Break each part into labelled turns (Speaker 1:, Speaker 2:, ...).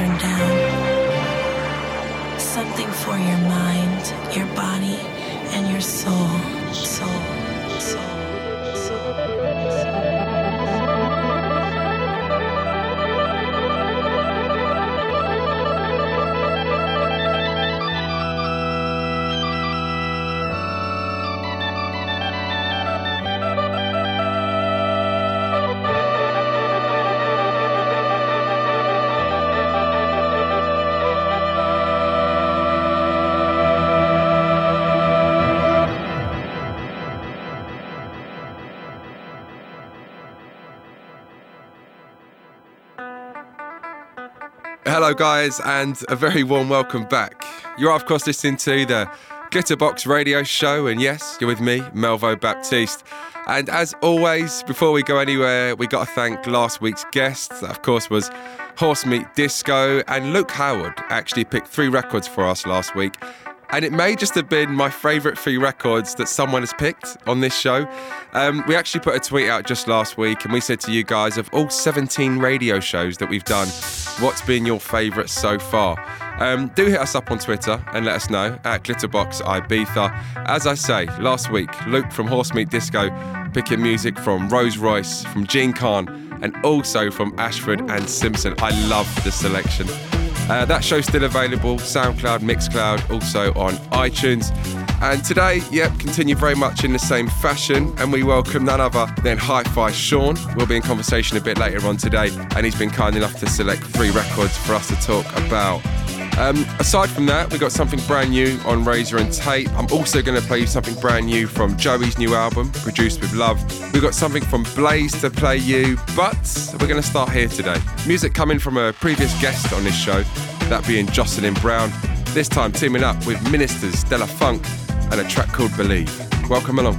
Speaker 1: turn down. Something for your mind, your body, and your. Soul. Soul.
Speaker 2: Hello, guys, and a very warm welcome back. You're, of course, listening to the Glitterbox radio show, and yes, you're with me, Melvo Baptiste. And as always, before we go anywhere, we got to thank last week's guest. That, of course, was Horse Meat Disco, and Luke Howard actually picked three records for us last week. And it may just have been my favourite three records that someone has picked on this show. Um, we actually put a tweet out just last week and we said to you guys, of all 17 radio shows that we've done, what's been your favourite so far? Um, do hit us up on Twitter and let us know at Glitterbox Ibiza. As I say, last week, Luke from Horse Meat Disco picking music from Rose Royce, from Jean Carn, and also from Ashford and Simpson. I love the selection. Uh, that show's still available, SoundCloud, Mixcloud, also on iTunes. And today, yep, continue very much in the same fashion, and we welcome none other than Hi-Fi Sean. We'll be in conversation a bit later on today, and he's been kind enough to select three records for us to talk about. Um, aside from that, we got something brand new on Razor and Tape. I'm also going to play you something brand new from Joey's new album, Produced with Love. We've got something from Blaze to play you, but we're going to start here today. Music coming from a previous guest on this show, that being Jocelyn Brown. This time teaming up with Ministers De La Funk, and a track called Believe. Welcome along.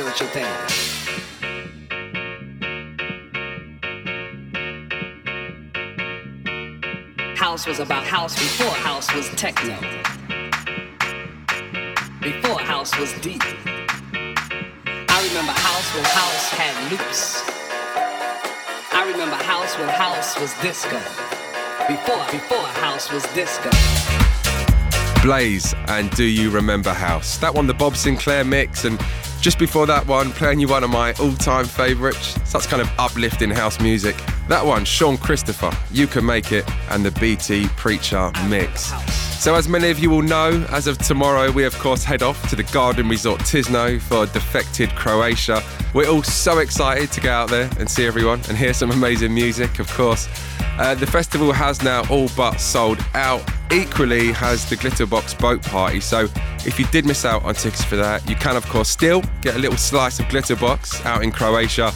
Speaker 3: Spiritual thing. House was about house before house was techno. Before house was deep. I remember house when house had loops. I remember house when house was disco. Before, before house was disco.
Speaker 4: Blaze and Do You Remember House? That one, the Bob Sinclar mix, and just before that one, playing you one of my all time favourites. That's kind of uplifting house music. That one, Sean Christopher, You Can Make It, and the BT Preacher mix. So, as many of you will know, as of tomorrow, we of course head off to the Garden Resort Tisno for Defected Croatia. We're all so excited to get out there and see everyone and hear some amazing music, of course. Uh, the festival has now all but sold out. Equally has the Glitterbox Boat Party. So if you did miss out on tickets for that, you can of course still get a little slice of Glitterbox out in Croatia.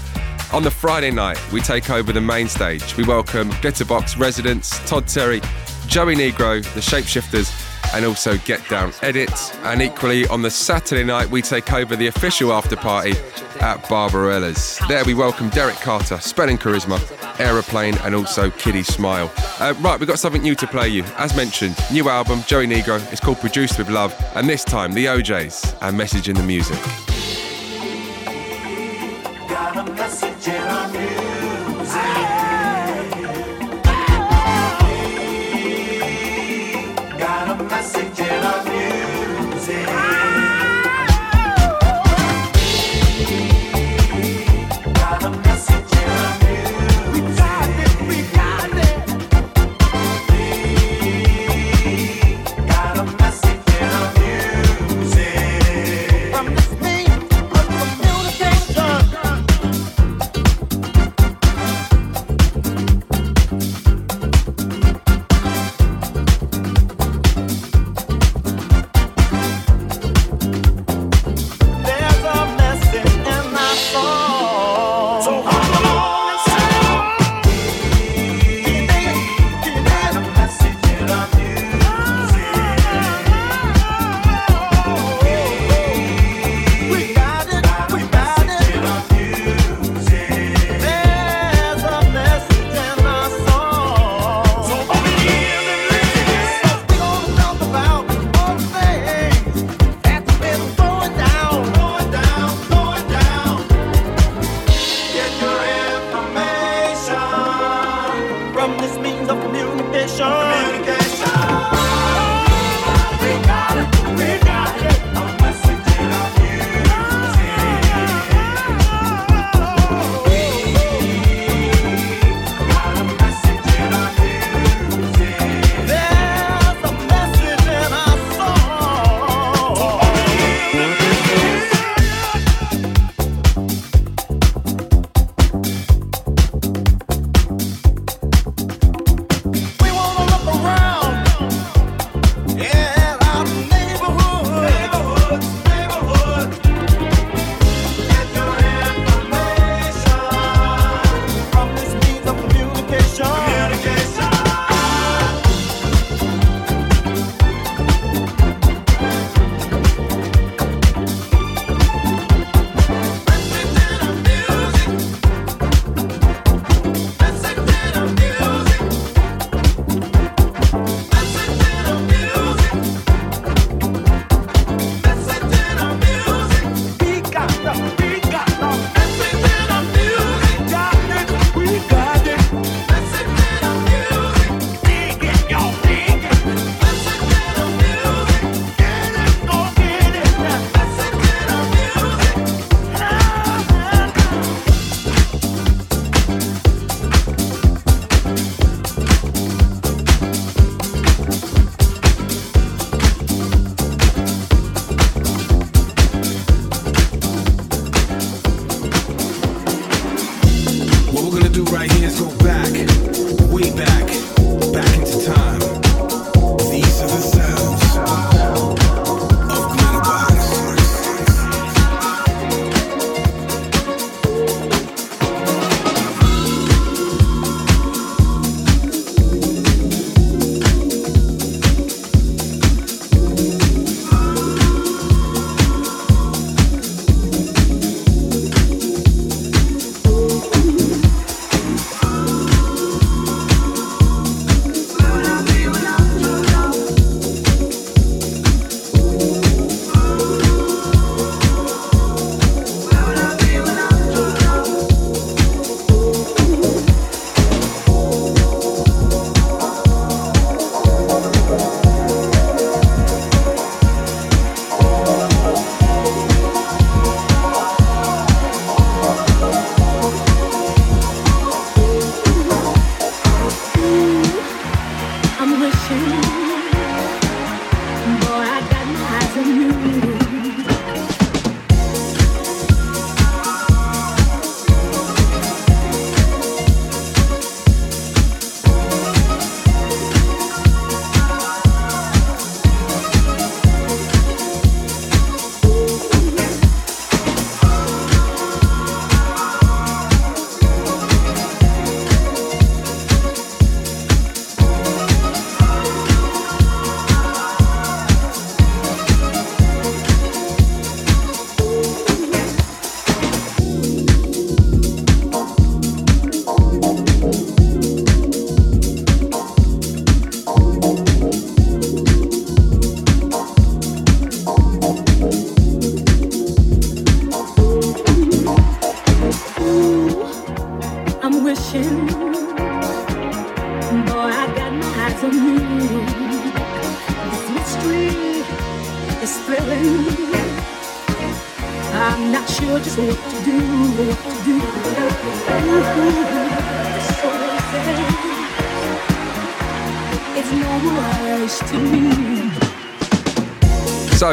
Speaker 4: On the Friday night, we take over the main stage. We welcome Glitterbox residents Todd Terry, Joey Negro, the Shapeshifters, and also Get Down Edit. And equally on the Saturday night, we take over the official after party at Barbarella's. There we welcome Derek Carter, Spelling Charisma, Aeroplane, and also Kiddy Smile. Uh, right, we've got something new to play you. As mentioned, new album, Joey Negro. It's called Produced with Love, and this time the OJs and Message in the Music.
Speaker 5: Got a message in our music.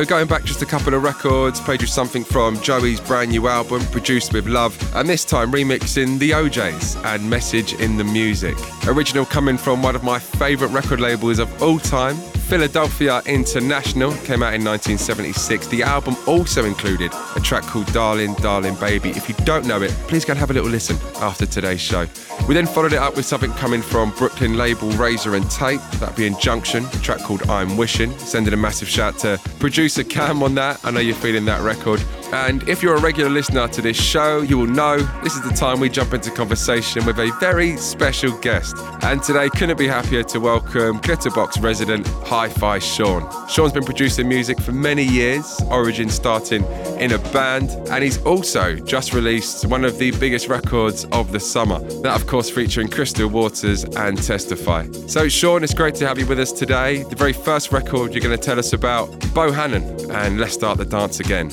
Speaker 5: So, going
Speaker 6: back
Speaker 7: just
Speaker 4: a couple of records, played you something from Joey's brand new album, Produced with Love, and this time remixing The OJs and Message in the Music. Original coming from one of my favourite record labels of all time, Philadelphia International, came out in 1976. The album also included a track called Darling, Darling Baby. If you don't know it, please go and have a little listen after today's show. We then followed it up with something coming from Brooklyn label Razor and Tape, that'd be Injunction, a track called I'm Wishing. Sending a massive shout to producer Cam on that. I know you're feeling that record. And if you're a regular listener to this show, you will know this is the time we jump into conversation with a very special guest. And today, couldn't be happier to welcome Glitterbox resident Hi Fi Sean. Sean's been producing music for many years, origin starting in a band, and he's also just released one of the biggest records of the summer. That, of course, featuring Crystal Waters and Testify. So, Sean, it's great to have you with us today. The very first record you're going to tell us about, Bohannon, and let's start the dance again.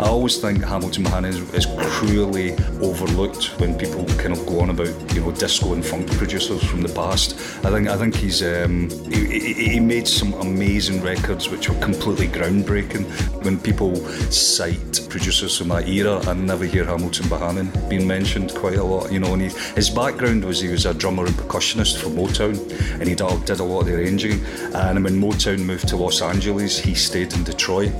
Speaker 8: I always think Hamilton Bohannon is, is cruelly overlooked when people kind of go on about you know disco and funk producers from the past. I think I think he's um, he, he, made some amazing records which were completely groundbreaking. When people cite producers from that era, I never hear Hamilton Bohannon being mentioned quite a lot. You know, and he, his background was he was a drummer and percussionist for Motown, and he did a lot of the arranging. And when Motown moved to Los Angeles, he stayed in Detroit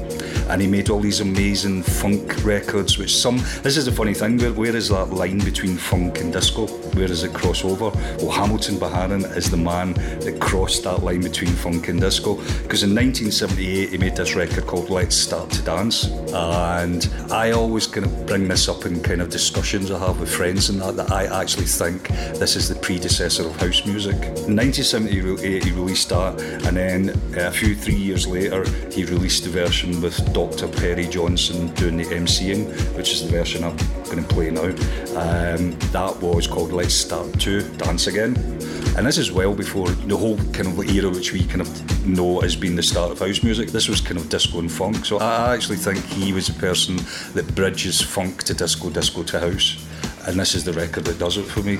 Speaker 8: and he made all these amazing funk records which some this is the funny thing where, where is that line between funk and disco where does it cross over well Hamilton Bohannon is the man that crossed that line between funk and disco because in 1978 he made this record called Let's Start to Dance and I always kind of bring this up in kind of discussions I have with friends and that that I actually think this is the predecessor of house music in 1978 he released that and then uh, a few three years later he released the version with Dr. Perry Johnson doing the MCing, which is the version I'm going to play now. Um, that was called Let's Start to Dance Again. And this is well before the whole kind of era which we kind of know as being the start of house music. This was kind of disco and funk. So I actually think he was the person that bridges funk to disco, disco to house. And this is the record that does it for me.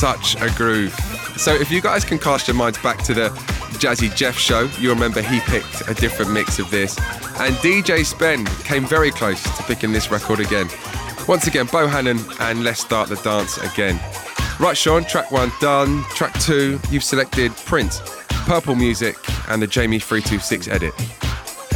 Speaker 4: Such a groove. So if you guys can cast your minds back to the Jazzy Jeff show, you'll remember he picked a different mix of this. And DJ Spen came very close to picking this record again. Once again, Bohannon and Let's Start the Dance again. Right, Sean, track one done. Track two, you've selected Prince, Purple Music, and the Jamie 326 edit.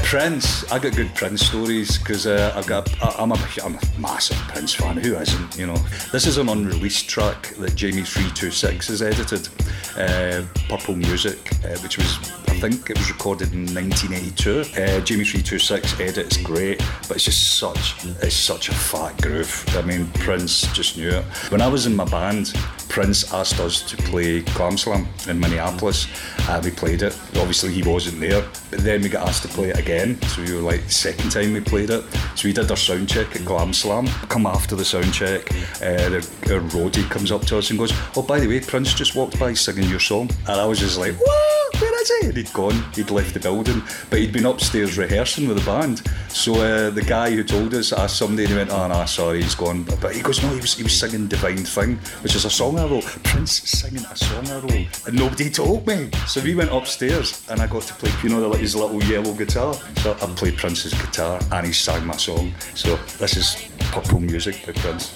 Speaker 8: Prince, I got good Prince stories because uh, I've got. I, I'm a I'm a massive Prince fan. Who isn't? You know, this is an unreleased track that Jamie three two six has edited, uh, Purple Music, uh, which was I think it was recorded in 1982. Uh, Jamie three two six edit's great, but it's just such it's such a fat groove. I mean, Prince just knew it. When I was in my band, Prince asked us to play Glam Slam in Minneapolis. Uh, we played it. Obviously, he wasn't there. But then we got asked to play it again. So we were like, second time we played it. So we did our sound check at Glam Slam. Come after the sound check, uh, the, roadie comes up to us and goes, Oh, by the way, Prince just walked by singing your song. And I was just like, What? Where is he? And he'd gone, he'd left the building, but he'd been upstairs rehearsing with the band. So uh, the guy who told us asked somebody and he went, Oh, no, sorry, he's gone. But he goes, No, he was, he was singing Divine Thing, which is a song Wrote. Prince singing a song I wrote. And nobody told me. So we went upstairs and I got to play, you know, his little yellow guitar. So I played Prince's guitar and he sang my song. So this is Purple Music by Prince.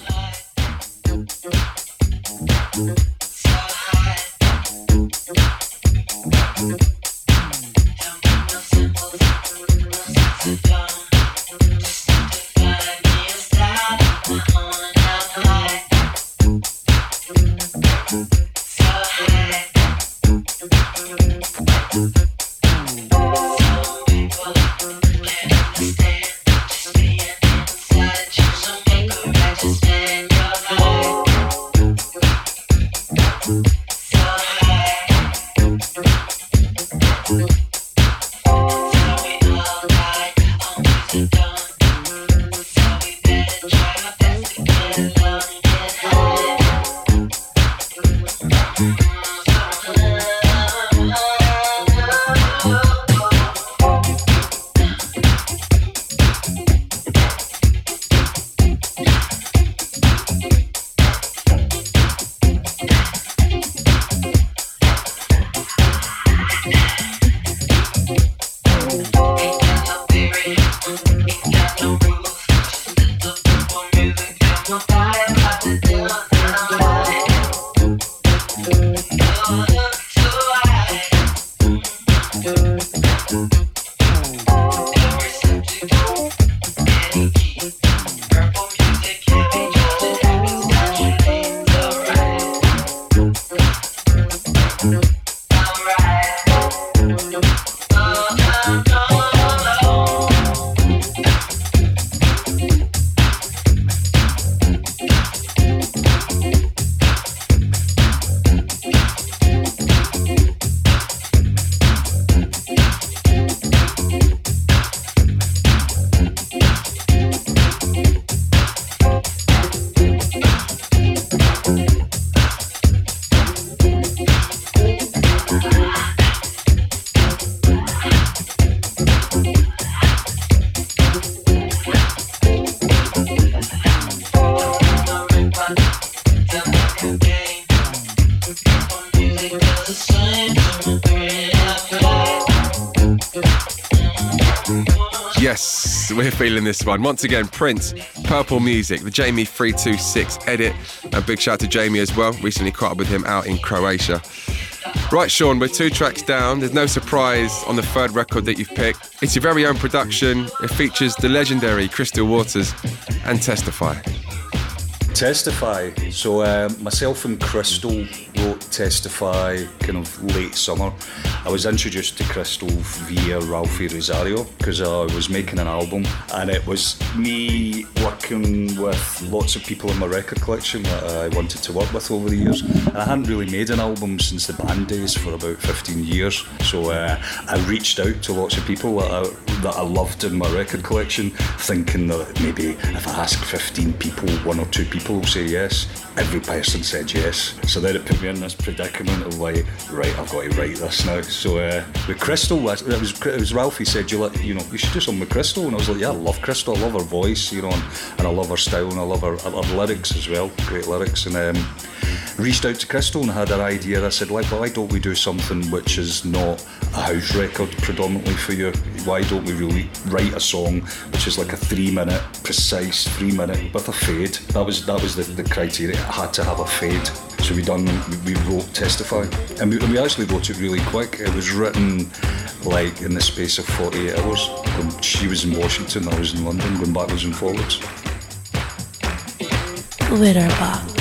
Speaker 4: Feeling this one. Once again, Prince, Purple Music, the Jamie 326 edit. And big shout to Jamie as well. Recently caught up with him out in Croatia. Right, Sean, we're two tracks down. There's no surprise on the third record that you've picked. It's your very own production. It features the legendary Crystal Waters and Testify.
Speaker 8: Testify. So uh, myself and Crystal wrote Testify kind of late summer. I was introduced to Crystal via Ralphi Rosario because I was making an album and it was me working with lots of people in my record collection that I wanted to work with over the years. And I hadn't really made an album since the band days for about 15 years. So uh, I reached out to lots of people that I, that I loved in my record collection, thinking that maybe if I ask 15 people, one or two people will say yes. Every person said yes. So then it put me in this predicament of like, right, I've got to write this now. So uh, with Crystal, it was it was Ralphi said, you let you know, you should do something with Crystal, and I was like, yeah, I love Crystal, I love her voice, you know, and, and I love her style, and I love her, her lyrics as well, great lyrics, and. Um, reached out to Crystal and had an idea. I said, like, why don't we do something which is not a house record predominantly for you? Why don't we really write a song which is like a three minute, precise three minute with a fade? That was that was the, the criteria. It had to have a fade. So we done we, wrote Testify. And we, we actually wrote it really quick. It was written like in the space of 48 hours. When she was in Washington, I was in London, going backwards and forwards.
Speaker 4: Glitterbox.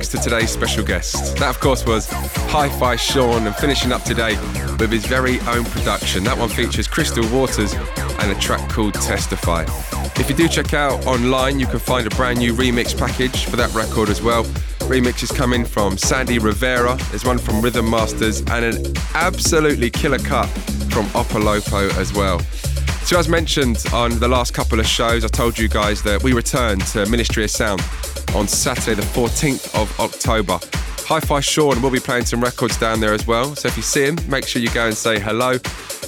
Speaker 4: Thanks to today's special guest. That, of course, was Hi Fi Sean, and finishing up today with his very own production. That one features Crystal Waters and a track called Testify. If you do check out online, you can find a brand new remix package for that record as well. Remixes coming from Sandy Rivera, there's one from Rhythm Masters, and an absolutely killer cut from Opolopo as well. So, as mentioned on the last couple of shows, I told you guys that we returned to Ministry of Sound on Saturday, the 14th of October. Hi Fi Sean will be playing some records down there as well. So, if you see him, make sure you go and say hello.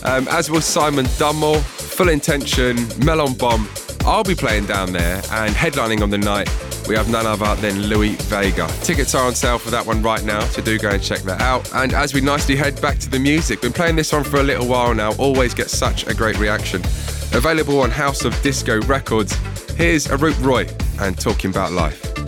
Speaker 4: Um, as will Simon Dunmore, Full Intention, Melon Bomb. I'll be playing down there and headlining on the night. We have none other than Louis Vega. Tickets are on sale for that one right now, so do go and check that out. And as we nicely head back to the music, been playing this one for a little while now, always get such a great reaction. Available on House of Disco Records, here's Arup Roy and Talking About Life.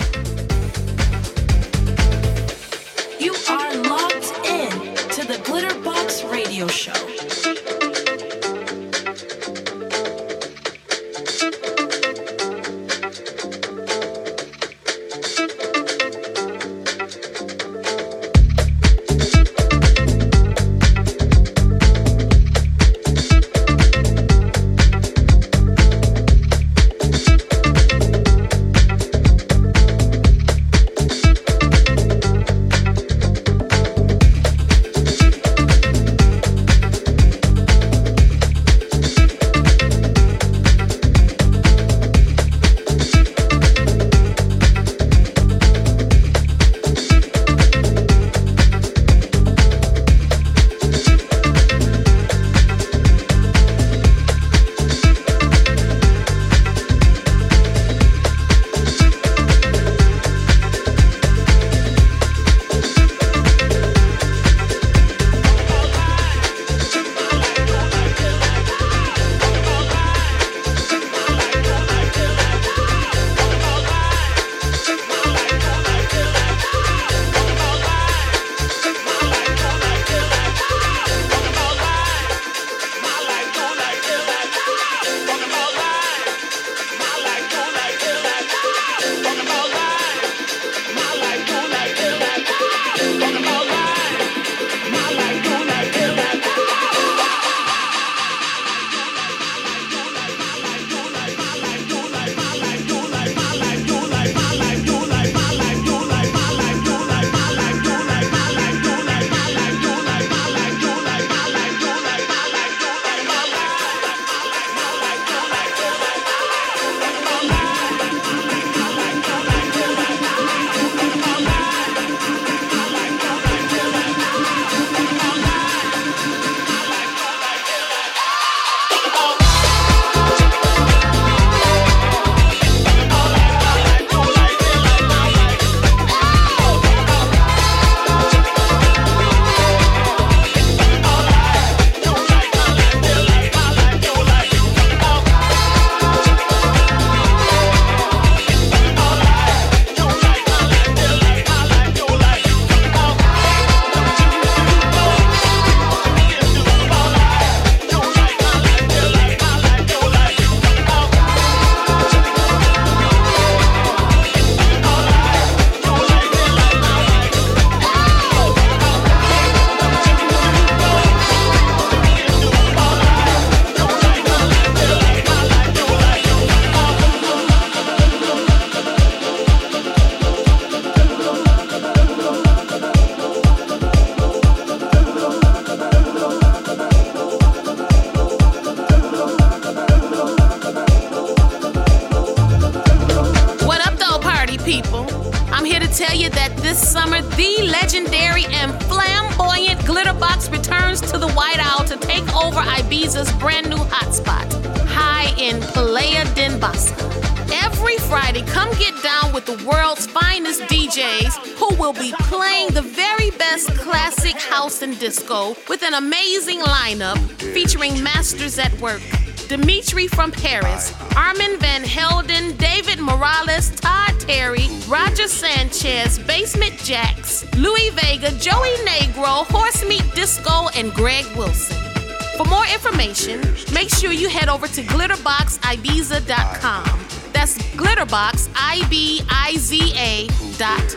Speaker 9: Sanchez, Basement Jaxx, Louis Vega, Joey Negro, Horse Meat Disco, and Greg Wilson. For more information, make sure you head over to glitterboxibiza.com. That's That's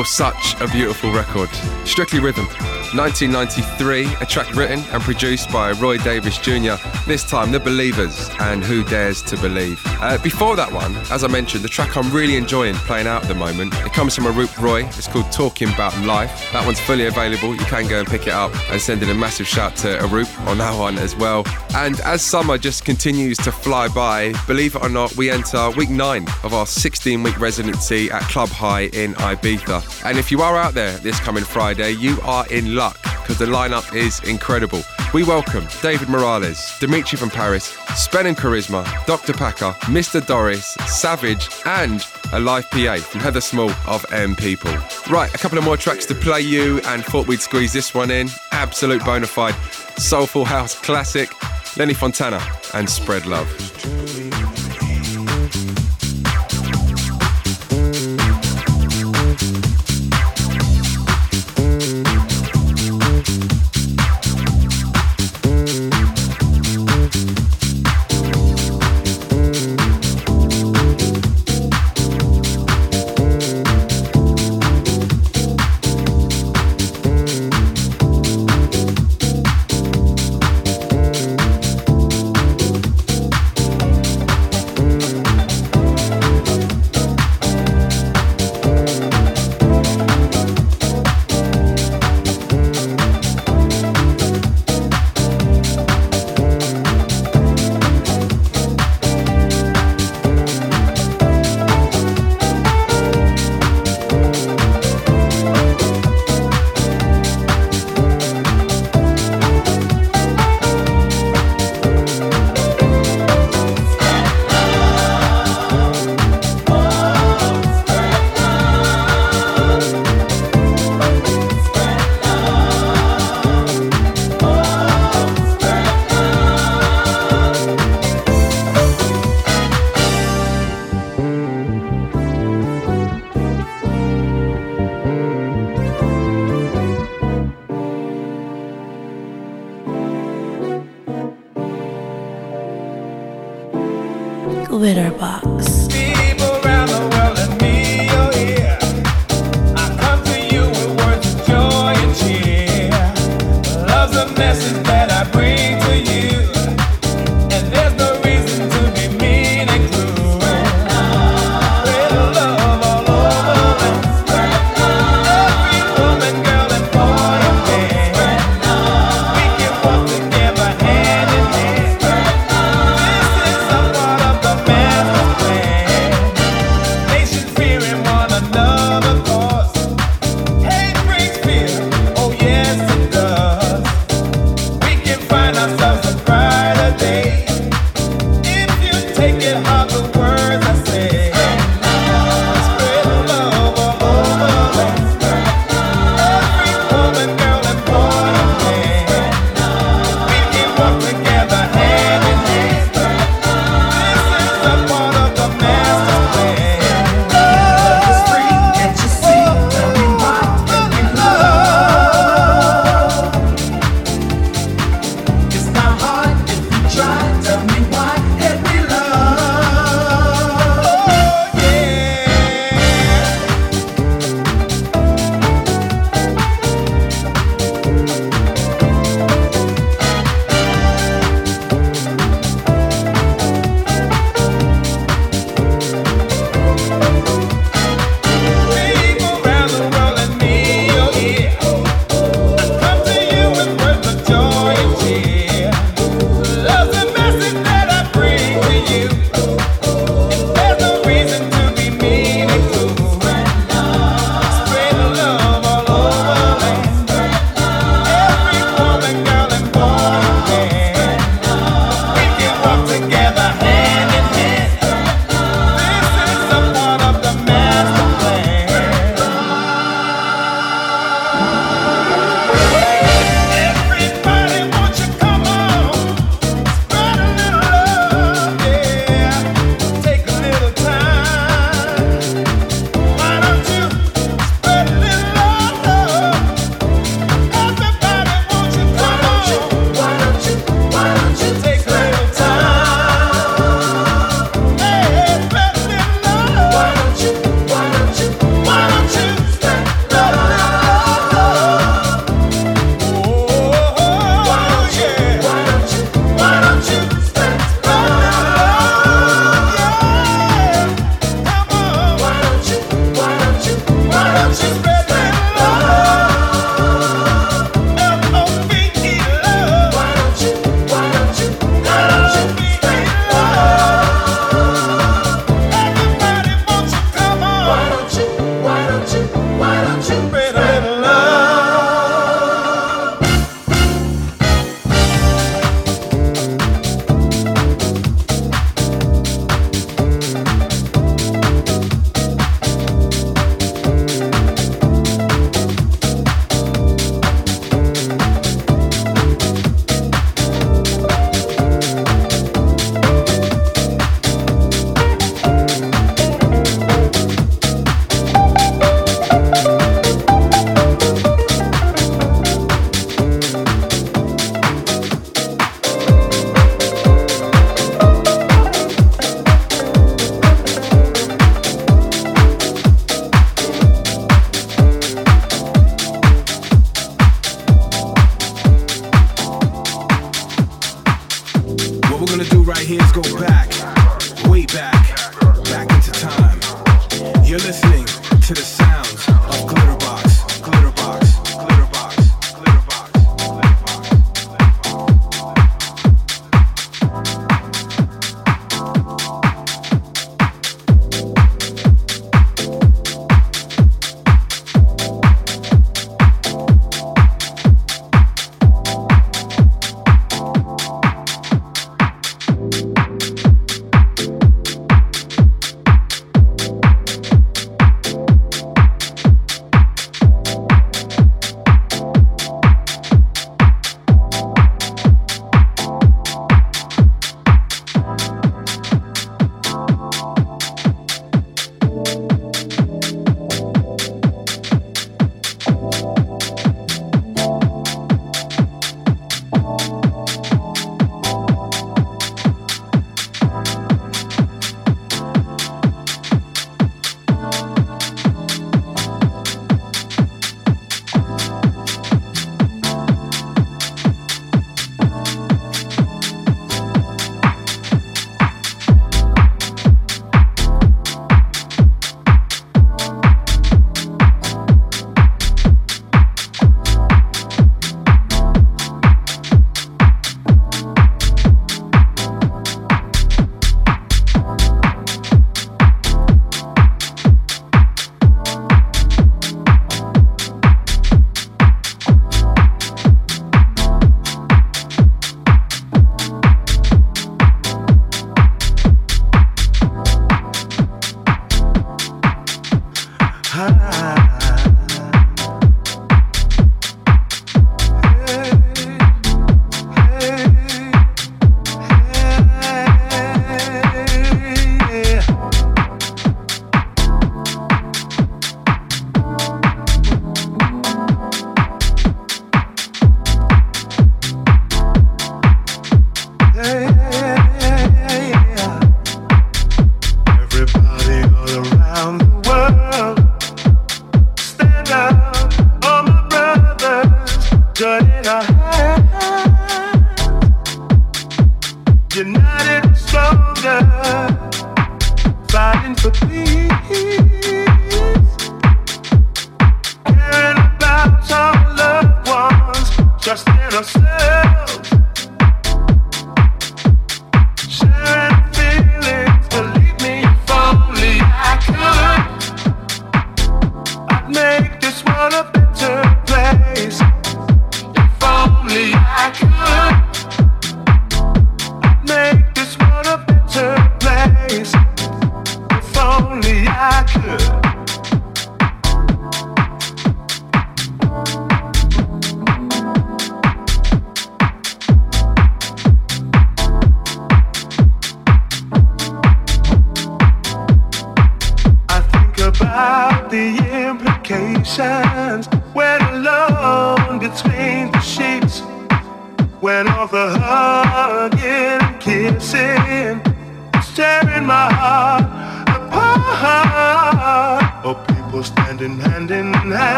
Speaker 4: Still such a beautiful record. Strictly Rhythm. 1993, a track written and produced by Roy Davis Jr. This time, The Believers and Who Dares to Believe. Uh, before that one, as I mentioned, the track I'm really enjoying playing out at the moment, it comes from Arup Roy. It's called Talking About Life. That one's fully available. You can go and pick it up and send in a massive shout to Arup on that one as well. And as summer just continues to fly by, believe it or not, we enter week nine of our 16 week residency at Club Hï in Ibiza. And if you are out there this coming Friday, you are in luck because the lineup is incredible. We welcome David Morales, Dimitri from Paris, Spen and Karizma, Dr. Packer, Mr. Doris, Savage, and a live PA from Heather Small of M People. Right, a couple of more tracks to play you and thought we'd squeeze this one in. Absolute bona fide soulful house classic. Lenny Fontana and Spread Love.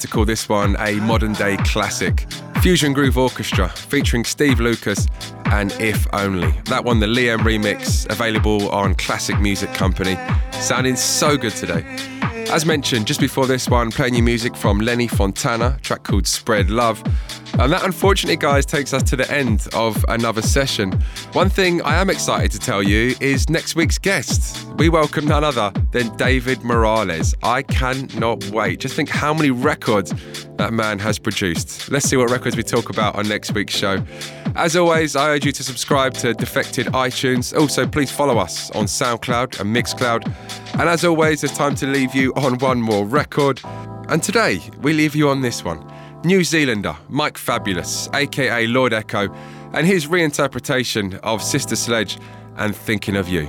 Speaker 4: To call this one a modern day classic. Fusion Groove Orchestra featuring Steve Lucas and If Only. That one, the Liam remix, available on Classic Music Company. Sounding so good today. As mentioned, just before this one, playing you music from Lenny Fontana, track called Spread Love. And that, unfortunately, guys, takes us to the end of another session. One thing I am excited to tell you is next week's guest. We welcome none other than David Morales. I cannot wait. Just think how many records that man has produced. Let's see what records we talk about on next week's show. As always, I urge you to subscribe to Defected iTunes. Also, please follow us on SoundCloud and Mixcloud. And as always, it's time to leave you on one more record. And today, we leave you on this one. New Zealander Mike Fabulous, aka Lord Echo, and his reinterpretation of Sister Sledge and Thinking of You.